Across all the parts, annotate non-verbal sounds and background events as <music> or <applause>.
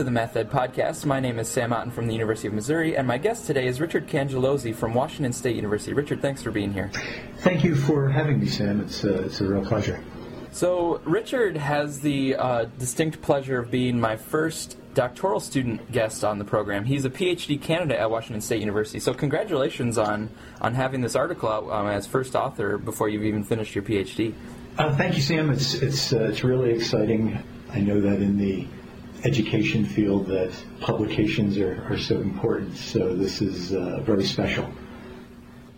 to the Math Ed Podcast. My name is Sam Otten from the University of Missouri, and my guest today is Richard Cangelosi from Washington State University. Richard, thanks for being here. Thank you for having me, Sam. It's a, it's a real pleasure. So, Richard has the uh, distinct pleasure of being my first doctoral student guest on the program. He's a PhD candidate at Washington State University. So, congratulations on, on having this article out um, as first author before you've even finished your PhD. Uh, thank you, Sam. It's, it's, uh, it's really exciting. I know that in the education field that publications are, are so important. So this is uh, very special.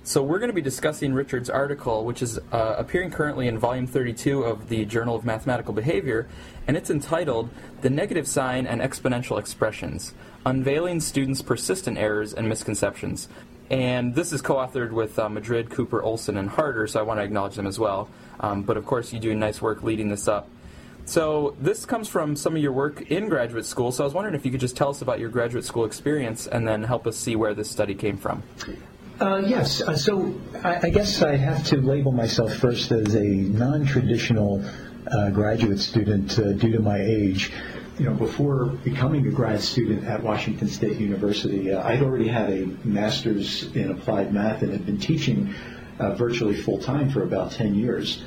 So we're going to be discussing Richard's article, which is uh, appearing currently in volume 32 of the Journal of Mathematical Behavior, and it's entitled The Negative Sign and Exponential Expressions, Unveiling Students' Persistent Errors and Misconceptions. And this is co-authored with uh, Madrid, Cooper, Olson, and Hartter, so I want to acknowledge them as well. Um, but of course, you do nice work leading this up. So this comes from some of your work in graduate school. So I was wondering if you could just tell us about your graduate school experience and then help us see where this study came from. Uh, yes. Uh, so I, I, guess I have to label myself first as a non-traditional uh, graduate student uh, due to my age. You know, before becoming a grad student at Washington State University, uh, I'd already had a master's in applied math and had been teaching uh, virtually full time for about 10 years.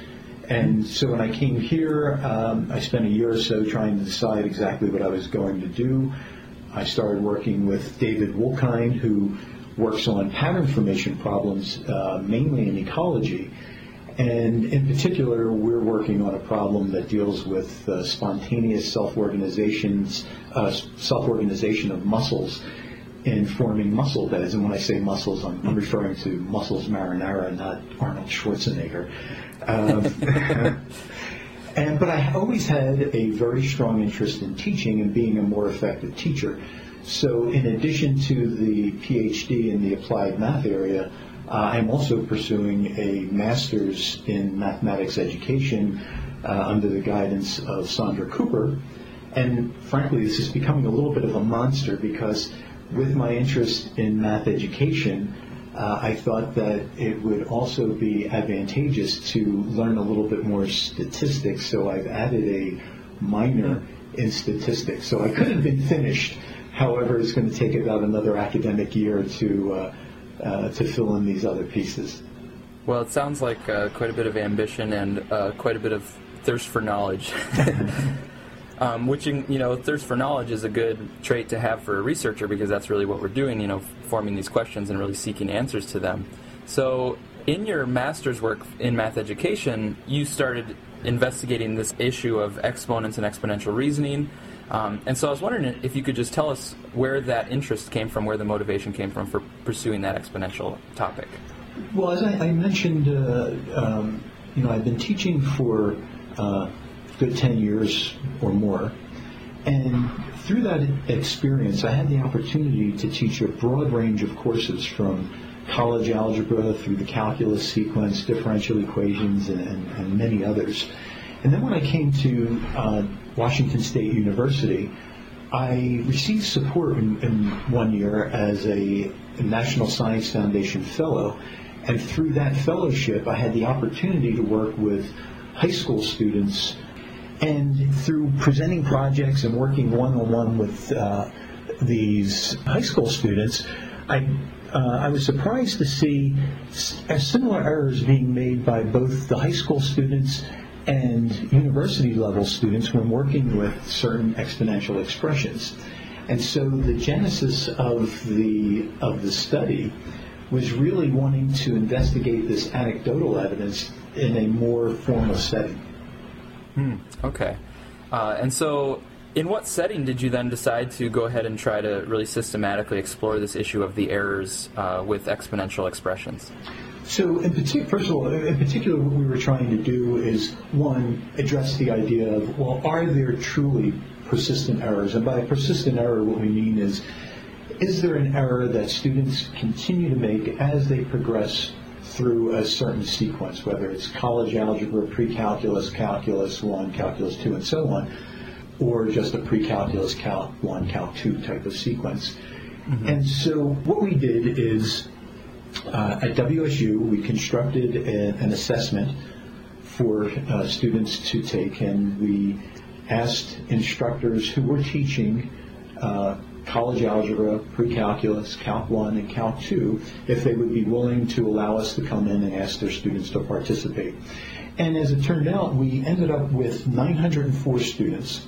And so when I came here, um, I spent a year or so trying to decide exactly what I was going to do. I started working with David Wollkind, who works on pattern formation problems, uh, mainly in ecology. And in particular, we're working on a problem that deals with uh, spontaneous self-organizations, uh, self-organization of mussels in forming mussel beds. And when I say muscles, I'm, I'm referring to mussels marinara, not Arnold Schwarzenegger. Um, <laughs> and but I always had a very strong interest in teaching and being a more effective teacher. So in addition to the PhD in the applied math area, uh, I'm also pursuing a master's in mathematics education uh, under the guidance of Sandra Cooper. And frankly, this is becoming a little bit of a monster because with my interest in math education, uh, I thought that it would also be advantageous to learn a little bit more statistics, so I've added a minor in statistics. So I could have been finished. However, it's going to take about another academic year to uh, uh, to fill in these other pieces. Well, it sounds like uh, quite a bit of ambition and uh, quite a bit of thirst for knowledge. <laughs> Um, which you know, thirst for knowledge is a good trait to have for a researcher because that's really what we're doing. You know, forming these questions and really seeking answers to them. So, in your master's work in math education, you started investigating this issue of exponents and exponential reasoning. Um, and so I was wondering if you could just tell us where that interest came from, where the motivation came from for pursuing that exponential topic. Well, as I, I mentioned, uh, um, you know, I've been teaching for uh, good 10 years or more. And through that experience, I had the opportunity to teach a broad range of courses from college algebra through the calculus sequence, differential equations, and, and, and many others. And then when I came to uh, Washington State University, I received support in, in one year as a National Science Foundation Fellow. And through that fellowship, I had the opportunity to work with high school students and through presenting projects and working one-on-one with uh, these high school students, I uh, I was surprised to see similar errors being made by both the high school students and university level students when working with certain exponential expressions. And so the genesis of the of the study was really wanting to investigate this anecdotal evidence in a more formal setting. Hmm, okay. Uh, and so, in what setting did you then decide to go ahead and try to really systematically explore this issue of the errors uh, with exponential expressions? So, in particular, first of all, in particular, what we were trying to do is one address the idea of well, are there truly persistent errors? And by persistent error, what we mean is is there an error that students continue to make as they progress through a certain sequence, whether it's college algebra, pre-calculus, calculus 1, calculus 2, and so on, or just a pre-calculus, calc 1, calc 2 type of sequence. Mm-hmm. And so what we did is uh, at WSU, we constructed a, an assessment for uh, students to take, and we asked instructors who were teaching uh, college algebra, pre-calculus, Calc 1, and Calc 2 if they would be willing to allow us to come in and ask their students to participate. And as it turned out, we ended up with 904 students,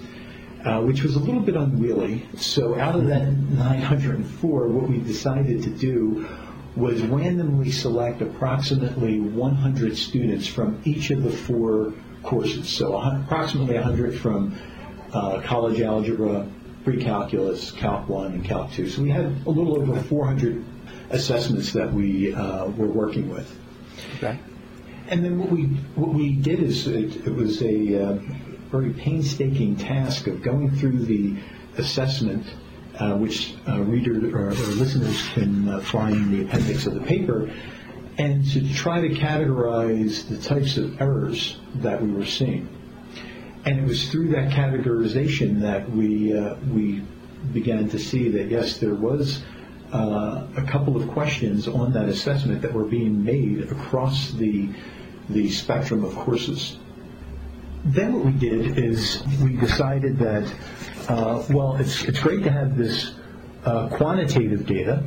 uh, which was a little bit unwieldy. So out of that 904, what we decided to do was randomly select approximately 100 students from each of the four courses. So approximately 100 from uh, college algebra, pre-calculus, Calc 1, and Calc 2. So we had a little over 400 assessments that we uh, were working with. Okay. And then what we what we did is it, it was a uh, very painstaking task of going through the assessment, uh, which uh, readers or, or, listeners can uh, find in the appendix of the paper, and to try to categorize the types of errors that we were seeing. And it was through that categorization that we uh, we began to see that yes, there was uh, a couple of questions on that assessment that were being made across the the spectrum of courses. Then what we did is we decided that uh, well, it's it's great to have this uh, quantitative data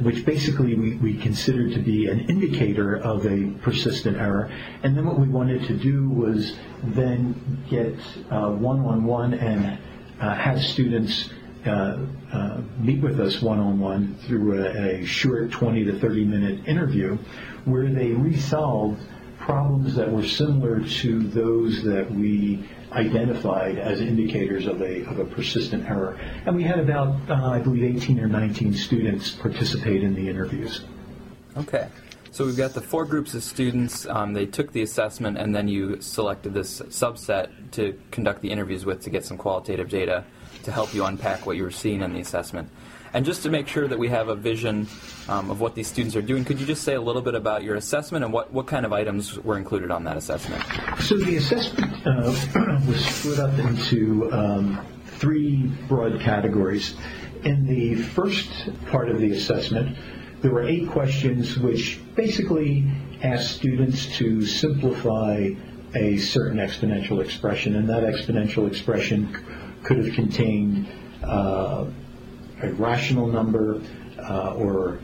which basically we, we considered to be an indicator of a persistent error. And then what we wanted to do was then get uh, one-on-one and uh, have students uh, uh meet with us one-on-one through a, a, short 20 to 30 minute interview where they resolved problems that were similar to those that we identified as indicators of a, of a persistent error. And we had about, uh, I believe, 18 or 19 students participate in the interviews. Okay. So we've got the four groups of students. Um, they took the assessment, and then you selected this subset to conduct the interviews with to get some qualitative data to help you unpack what you were seeing in the assessment. And just to make sure that we have a vision um, of what these students are doing, could you just say a little bit about your assessment and what, what kind of items were included on that assessment? So the assessment uh, <clears throat> was split up into um, three broad categories. In the first part of the assessment, there were eight questions which basically asked students to simplify a certain exponential expression, and that exponential expression could have contained uh, a rational number uh, or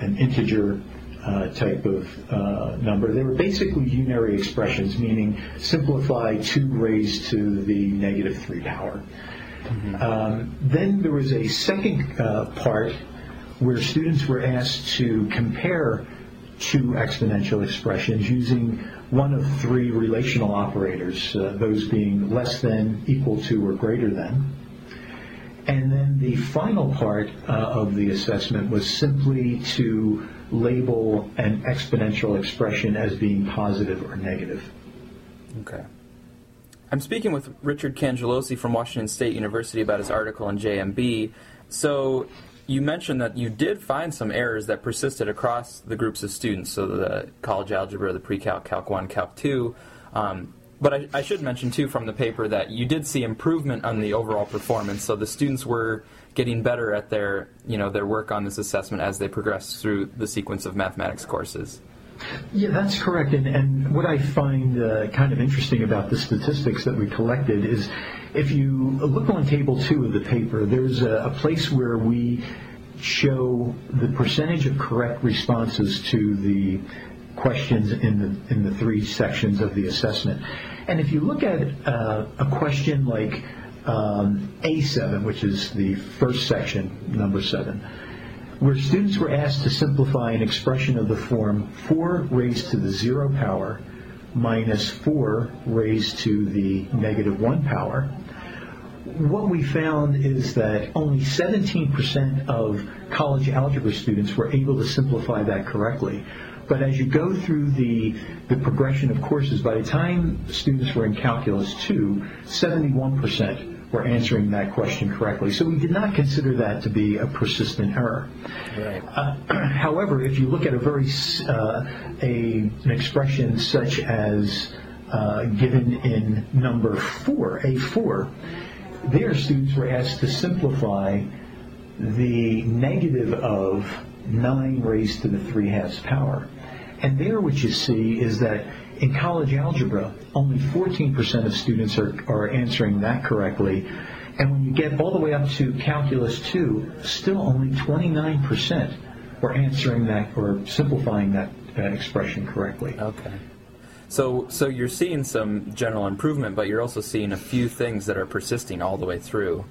an integer uh, type of uh, number. They were basically unary expressions, meaning simplify 2 raised to the negative 3 power. Mm-hmm. Um, then there was a second uh, part where students were asked to compare two exponential expressions using one of three relational operators, uh, those being less than, equal to, or greater than. And then the final part uh, of the assessment was simply to label an exponential expression as being positive or negative. Okay. I'm speaking with Richard Cangelosi from Washington State University about his article in JMB. So you mentioned that you did find some errors that persisted across the groups of students, so the college algebra, the pre-calc, calc 1, calc 2. Um, but I, I, should mention too from the paper that you did see improvement on the overall performance. So the students were getting better at their you know their work on this assessment as they progressed through the sequence of mathematics courses. Yeah, that's correct. And, and what I find uh, kind of interesting about the statistics that we collected is if you look on table two of the paper, there's a, a place where we show the percentage of correct responses to the questions in the in the three sections of the assessment. And if you look at uh, a question like um, A7, which is the first section, number seven, where students were asked to simplify an expression of the form 4 raised to the 0 power minus 4 raised to the negative 1 power, what we found is that only 17% of college algebra students were able to simplify that correctly, but as you go through the, the progression of courses, by the time students were in Calculus 2, 71% were answering that question correctly. So we did not consider that to be a persistent error. Right. Uh, <clears throat> however, if you look at a very uh, a, an expression such as uh, given in number four, A4, there students were asked to simplify the negative of 9 raised to the 3 halves power. And there what you see is that in college algebra, only 14% of students are, are answering that correctly. And when you get all the way up to calculus 2, still only 29% were answering that or simplifying that uh, expression correctly. Okay. So, so you're seeing some general improvement, but you're also seeing a few things that are persisting all the way through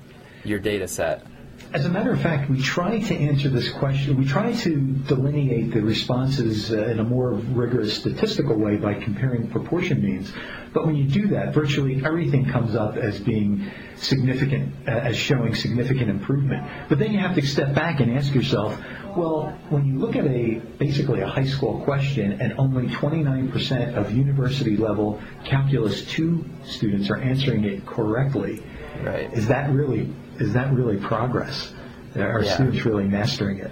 your data set. As a matter of fact, we try to answer this question. We try to delineate the responses uh, in a more rigorous statistical way by comparing proportion means. But when you do that, virtually everything comes up as being significant, uh, as showing significant improvement. But then you have to step back and ask yourself, well, when you look at a basically a high school question and only 29% of university level calculus 2 students are answering it correctly, right. is that really is that really progress? Are yeah. students really mastering it?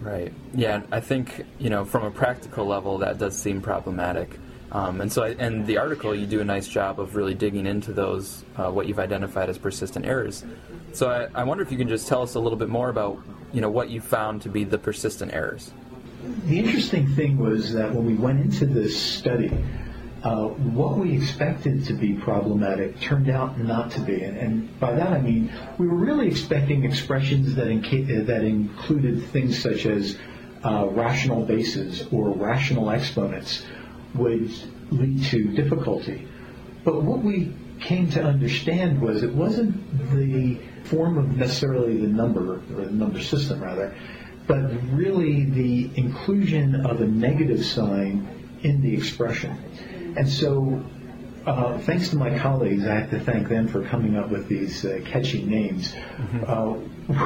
Right. Yeah, I think you know from a practical level that does seem problematic. Um, and so, I, and the article, you do a nice job of really digging into those, uh, what you've identified as persistent errors. So, I, I, wonder if you can just tell us a little bit more about, you know, what you found to be the persistent errors. The interesting thing was that when we went into this study, uh, what we expected to be problematic turned out not to be. And, and by that I mean we were really expecting expressions that, inca- that included things such as uh, rational bases or rational exponents would lead to difficulty. But what we came to understand was it wasn't the form of necessarily the number, or the number system rather, but really the inclusion of a negative sign in the expression. And so, uh, thanks to my colleagues, I have to thank them for coming up with these uh, catchy names. Mm-hmm. Uh,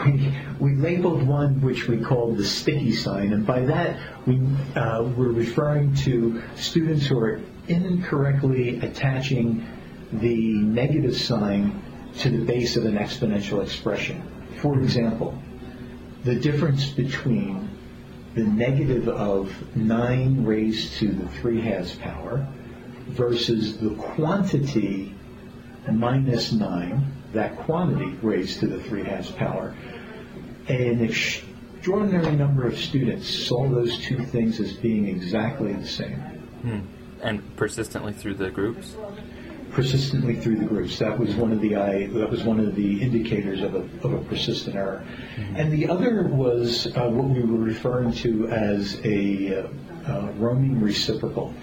we, we labeled one which we called the sticky sign, and by that we uh, were referring to students who are incorrectly attaching the negative sign to the base of an exponential expression. For example, the difference between the negative of 9 raised to the 3 halves power versus the quantity minus 9, that quantity raised to the 3 halves power. An extraordinary number of students saw those two things as being exactly the same. Hmm. And persistently through the groups? persistently through the groups. That was one of the I, that was one of the indicators of a, of a persistent error. Mm-hmm. And the other was uh, what we were referring to as a uh, uh, roaming reciprocal.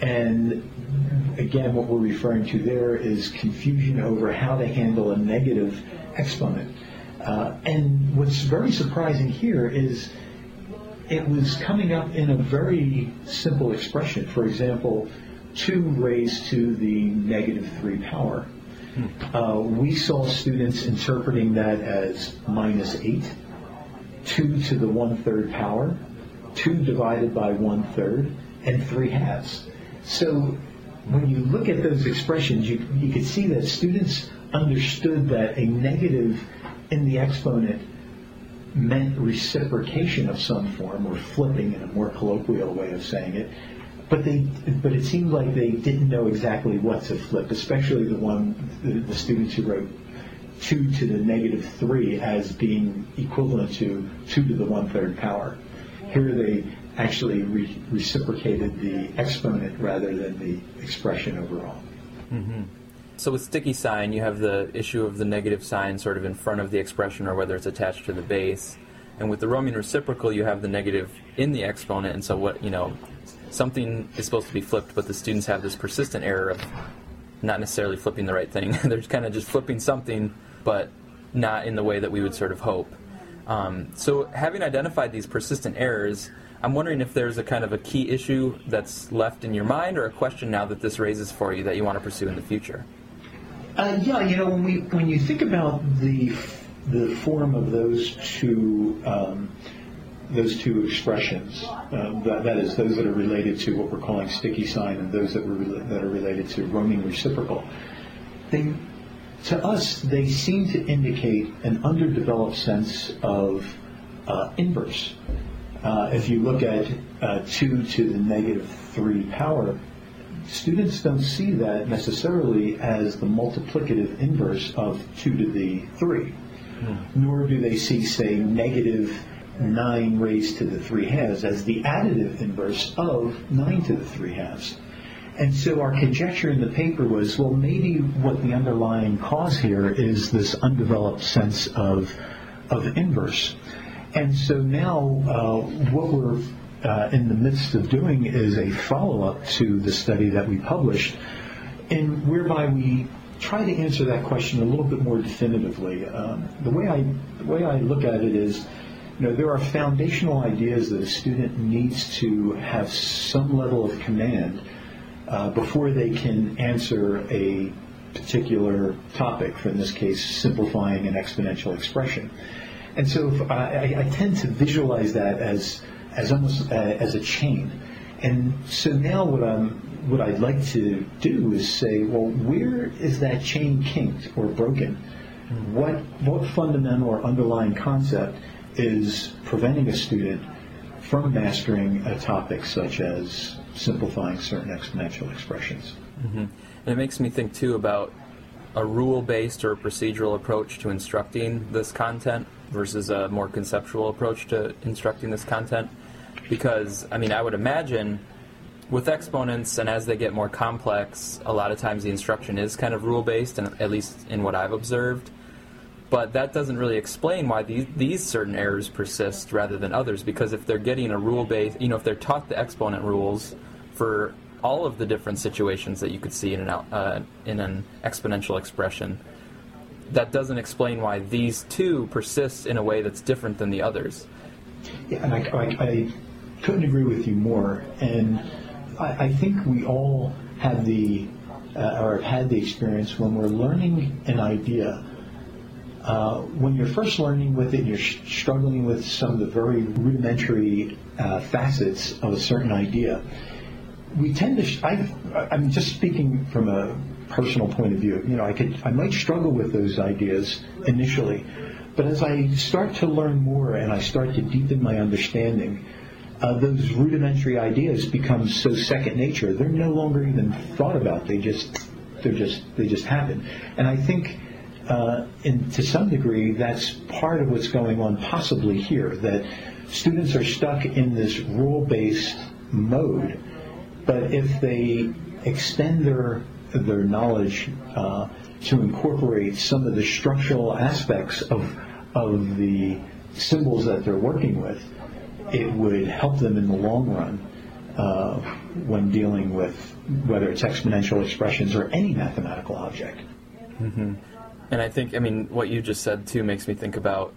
And again, what we're referring to there is confusion over how to handle a negative exponent. Uh, and what's very surprising here is it was coming up in a very simple expression. For example, 2 raised to the negative 3 power. Hmm. Uh, we saw students interpreting that as minus 8, 2 to the 1 third power, 2 divided by 1 third, and 3 halves. So when you look at those expressions, you, you could see that students understood that a negative in the exponent meant reciprocation of some form, or flipping in a more colloquial way of saying it. But they, but it seemed like they didn't know exactly what to flip, especially the one, the, the students who wrote two to the negative three as being equivalent to two to the one third power. Here they actually re- reciprocated the exponent rather than the expression overall. Mm-hmm. So with sticky sign, you have the issue of the negative sign sort of in front of the expression or whether it's attached to the base. And with the roaming reciprocal, you have the negative in the exponent, and so what, you know, something is supposed to be flipped, but the students have this persistent error of not necessarily flipping the right thing. <laughs> They're kind of just flipping something, but not in the way that we would sort of hope. Um, so having identified these persistent errors, I'm wondering if there's a kind of a key issue that's left in your mind or a question now that this raises for you that you want to pursue in the future. Uh, yeah, you know, when we when you think about the the form of those two um, those two expressions, uh, that, that is those that are related to what we're calling sticky sign and those that were that are related to roaming reciprocal, they to us, they seem to indicate an underdeveloped sense of uh, inverse. Uh, if you look at uh, 2 to the negative 3 power, students don't see that necessarily as the multiplicative inverse of 2 to the 3. Hmm. Nor do they see, say, negative 9 raised to the 3 halves as the additive inverse of 9 to the 3 halves. And so our conjecture in the paper was, well, maybe what the underlying cause here is this undeveloped sense of, of inverse. And so now uh, what we're uh, in the midst of doing is a follow-up to the study that we published, in whereby we try to answer that question a little bit more definitively. Um, the way I the way I look at it is, you know, there are foundational ideas that a student needs to have some level of command uh, before they can answer a particular topic, for in this case, simplifying an exponential expression. And so I, I, tend to visualize that as, as almost uh, as a chain. And so now what I'm what I'd like to do is say, well, where is that chain kinked or broken? What what fundamental or underlying concept is preventing a student from mastering a topic such as simplifying certain exponential expressions. Mm-hmm. And it makes me think too about a rule-based or procedural approach to instructing this content versus a more conceptual approach to instructing this content. Because, I mean, I would imagine with exponents and as they get more complex, a lot of times the instruction is kind of rule-based, and at least in what I've observed. But that doesn't really explain why these, these certain errors persist rather than others. Because if they're getting a rule based, you know, if they're taught the exponent rules for all of the different situations that you could see in an, uh, in an exponential expression, that doesn't explain why these two persist in a way that's different than the others. Yeah, and I, I, I couldn't agree with you more. And I, I think we all have the, uh, or have had the experience when we're learning an idea uh, when you're first learning with it, you're sh- struggling with some of the very rudimentary uh, facets of a certain idea. We tend to. Sh- I'm just speaking from a personal point of view. You know, I could, I might struggle with those ideas initially, but as I start to learn more and I start to deepen my understanding, uh, those rudimentary ideas become so second nature. They're no longer even thought about. They just, they're just, they just happen. And I think uh, and to some degree, that's part of what's going on possibly here, that students are stuck in this rule-based mode. But if they extend their, their knowledge uh, to incorporate some of the structural aspects of, of the symbols that they're working with, it would help them in the long run uh, when dealing with whether it's exponential expressions or any mathematical object. Mm-hmm. And I think, I mean, what you just said too makes me think about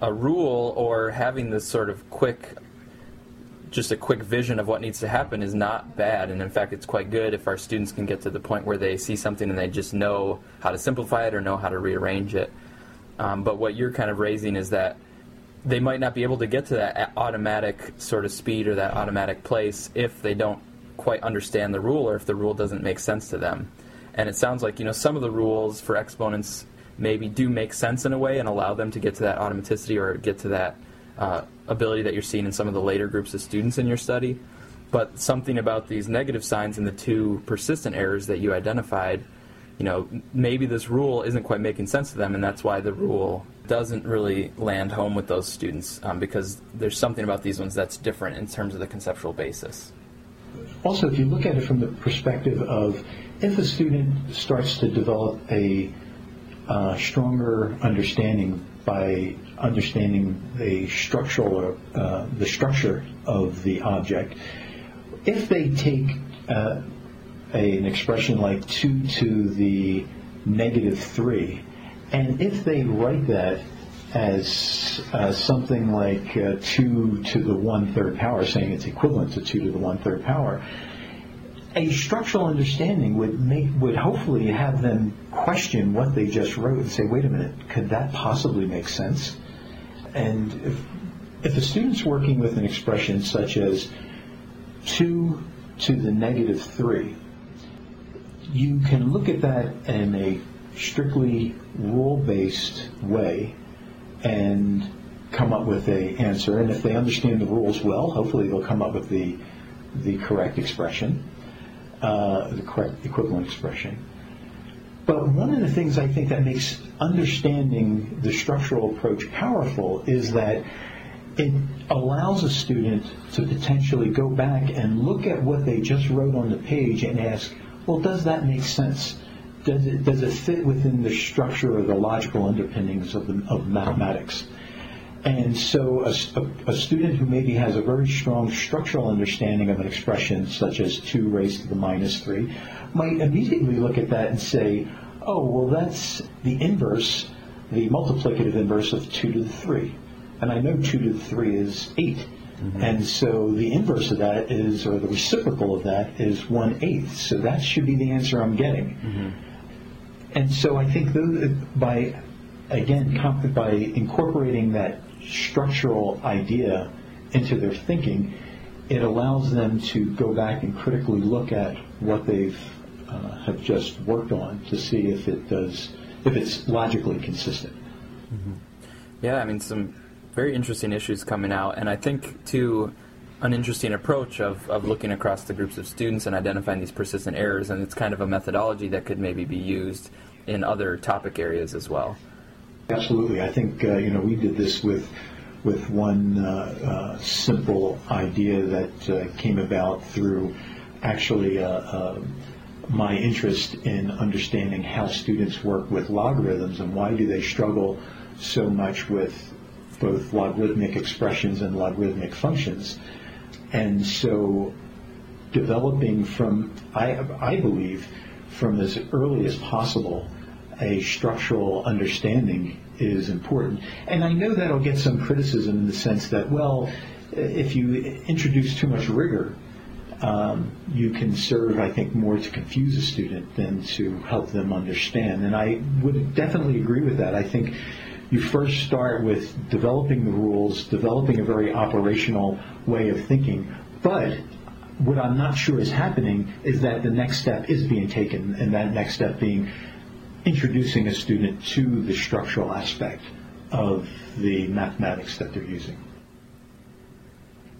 a rule or having this sort of quick, just a quick vision of what needs to happen is not bad. And in fact, it's quite good if our students can get to the point where they see something and they just know how to simplify it or know how to rearrange it. Um, but what you're kind of raising is that they might not be able to get to that automatic sort of speed or that automatic place if they don't quite understand the rule or if the rule doesn't make sense to them. And it sounds like you know some of the rules for exponents maybe do make sense in a way and allow them to get to that automaticity or get to that uh, ability that you're seeing in some of the later groups of students in your study. But something about these negative signs and the two persistent errors that you identified, you know, maybe this rule isn't quite making sense to them, and that's why the rule doesn't really land home with those students um, because there's something about these ones that's different in terms of the conceptual basis. Also, if you look at it from the perspective of if a student starts to develop a uh, stronger understanding by understanding the structural uh, the structure of the object, if they take uh, a, an expression like two to the negative three, and if they write that as uh, something like uh, 2 to the 1 third power, saying it's equivalent to 2 to the 1 third power, a structural understanding would make would hopefully have them question what they just wrote and say, wait a minute, could that possibly make sense? And if if a student's working with an expression such as two to the negative three, you can look at that in a strictly rule-based way and come up with a answer. And if they understand the rules well, hopefully they'll come up with the the correct expression, uh, the correct equivalent expression. But one of the things I think that makes understanding the structural approach powerful is that it allows a student to potentially go back and look at what they just wrote on the page and ask, well, does that make sense? Does it, does it fit within the structure or the logical underpinnings of, the, of mathematics? And so a, a, a, student who maybe has a very strong structural understanding of an expression such as 2 raised to the minus 3 might immediately look at that and say, oh, well, that's the inverse, the multiplicative inverse of 2 to the 3. And I know 2 to the 3 is 8. Mm-hmm. And so the inverse of that is, or the reciprocal of that is 1 eighth. So that should be the answer I'm getting. Mm-hmm. And so I think those, by, again, by incorporating that structural idea into their thinking, it allows them to go back and critically look at what they've uh, have just worked on to see if it does if it's logically consistent. Mm-hmm. Yeah, I mean some very interesting issues coming out, and I think too an interesting approach of, of looking across the groups of students and identifying these persistent errors, and it's kind of a methodology that could maybe be used in other topic areas as well. Absolutely, I think uh, you know we did this with with one uh, uh, simple idea that uh, came about through actually uh, uh, my interest in understanding how students work with logarithms and why do they struggle so much with both logarithmic expressions and logarithmic functions. And so developing from, I, I believe, from as early as possible, a structural understanding is important. And I know that'll get some criticism in the sense that, well, if you introduce too much rigor, um, you can serve, I think, more to confuse a student than to help them understand. And I would definitely agree with that. I think you first start with developing the rules, developing a very operational way of thinking, but what I'm not sure is happening is that the next step is being taken, and that next step being introducing a student to the structural aspect of the mathematics that they're using.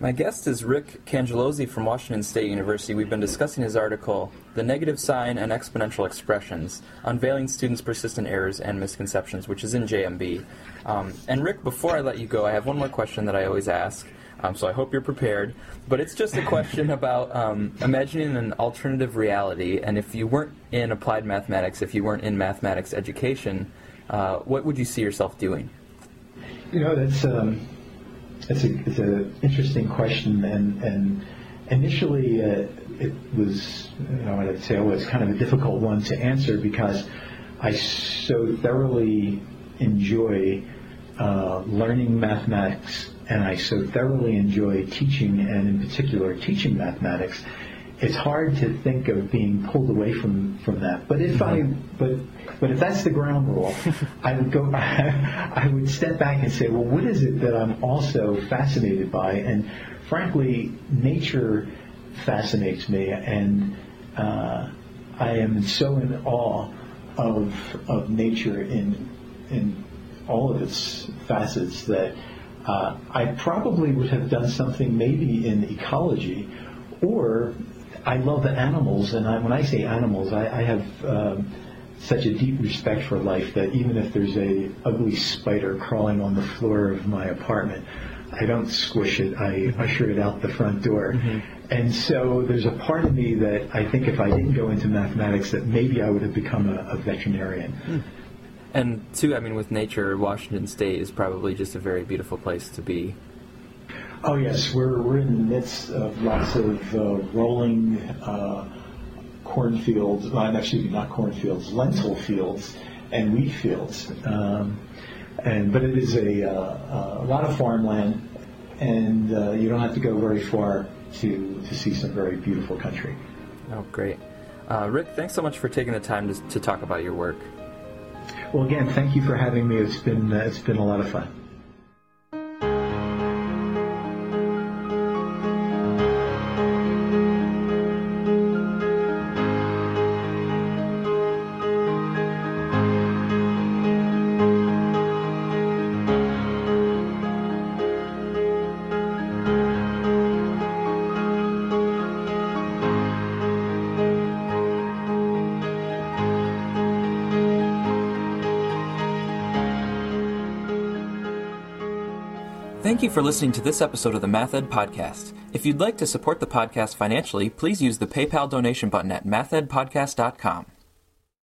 My guest is Rick Cangelosi from Washington State University. We've been discussing his article, The Negative Sign and Exponential Expressions Unveiling Students' Persistent Errors and Misconceptions, which is in JMB. Um, and Rick, before I let you go, I have one more question that I always ask. Um, so I hope you're prepared. But it's just a question about um, imagining an alternative reality. And if you weren't in applied mathematics, if you weren't in mathematics education, uh, what would you see yourself doing? You know, that's um, it's a it's an interesting question, and and initially uh, it was you know I'd say oh it's kind of a difficult one to answer because I so thoroughly enjoy uh, learning mathematics, and I so thoroughly enjoy teaching, and in particular teaching mathematics. It's hard to think of being pulled away from, from that. But if I mm-hmm. but but if that's the ground rule, I would go. <laughs> I would step back and say, well, what is it that I'm also fascinated by? And frankly, nature fascinates me, and uh, I am so in awe of of nature in in all of its facets that uh, I probably would have done something maybe in ecology, or I love the animals, and I, when I say animals, I, I have. Um, such a deep respect for life that even if there's a ugly spider crawling on the floor of my apartment, I don't squish it. I usher it out the front door. Mm-hmm. And so there's a part of me that I think if I didn't go into mathematics, that maybe I would have become a, a veterinarian. Mm. And two, I mean, with nature, Washington State is probably just a very beautiful place to be. Oh yes, we're we're in the midst of lots of uh, rolling. Uh, cornfields, uh, excuse me, not cornfields, lentil fields and wheat fields. Um, and but it is a, uh, a lot of farmland, and uh, you don't have to go very far to to see some very beautiful country. Oh, great, uh, Rick! Thanks so much for taking the time to, to talk about your work. Well, again, thank you for having me. It's been uh, it's been a lot of fun. Thank you for listening to this episode of the MathEd Podcast. If you'd like to support the podcast financially, please use the PayPal donation button at mathedpodcast.com.